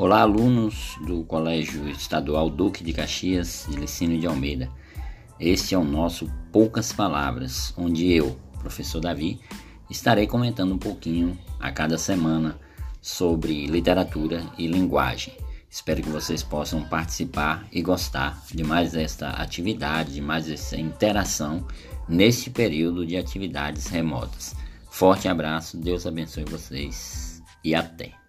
Olá, alunos do Colégio Estadual Duque de Caxias de Licínio de Almeida. Este é o nosso Poucas Palavras, onde eu, professor Davi, estarei comentando um pouquinho a cada semana sobre literatura e linguagem. Espero que vocês possam participar e gostar de mais esta atividade, de mais essa interação neste período de atividades remotas. Forte abraço, Deus abençoe vocês e até!